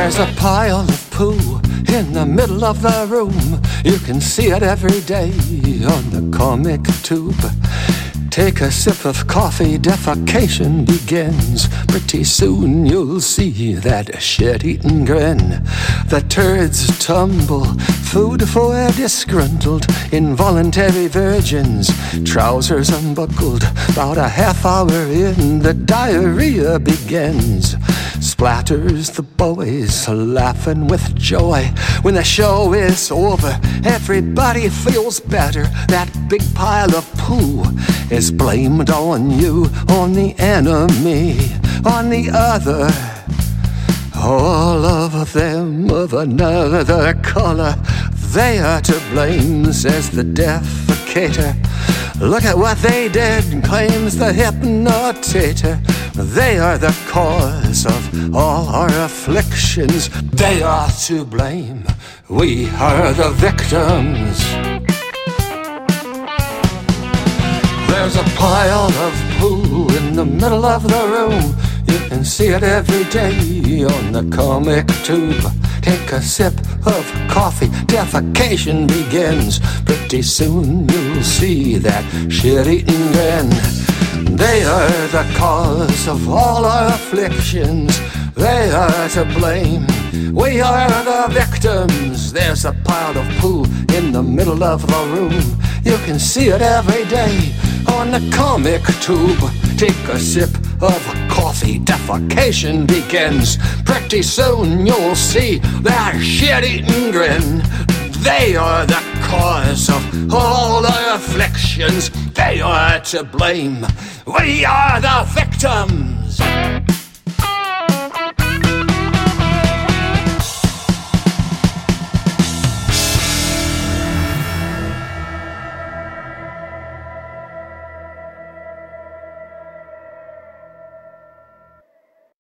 a pile of poo in the middle of the room. You can see it every day on the comic tube. Take a sip of coffee, defecation begins. Pretty soon you'll see that shit eating grin. The turds tumble, food for disgruntled, involuntary virgins. Trousers unbuckled, about a half hour in, the diarrhea begins. Splatters the boys laughing with joy. When the show is over, everybody feels better. That big pile of poo is blamed on you, on the enemy, on the other. All of them of another color, they are to blame, says the defecator. Look at what they did, claims the hypnotator. They are the cause of all our afflictions. They are to blame. We are the victims. There's a pile of poo in the middle of the room. You can see it every day on the comic tube. Take a sip of coffee, defecation begins. Pretty soon you'll see that shit eating grin. They are the cause of all our afflictions. They are to blame. We are the victims. There's a pile of poo in the middle of the room. You can see it every day on the comic tube. Take a sip of coffee, defecation begins. Pretty soon you'll see that shit eating grin. They are the cause of all our afflictions. They are to blame. We are the victims.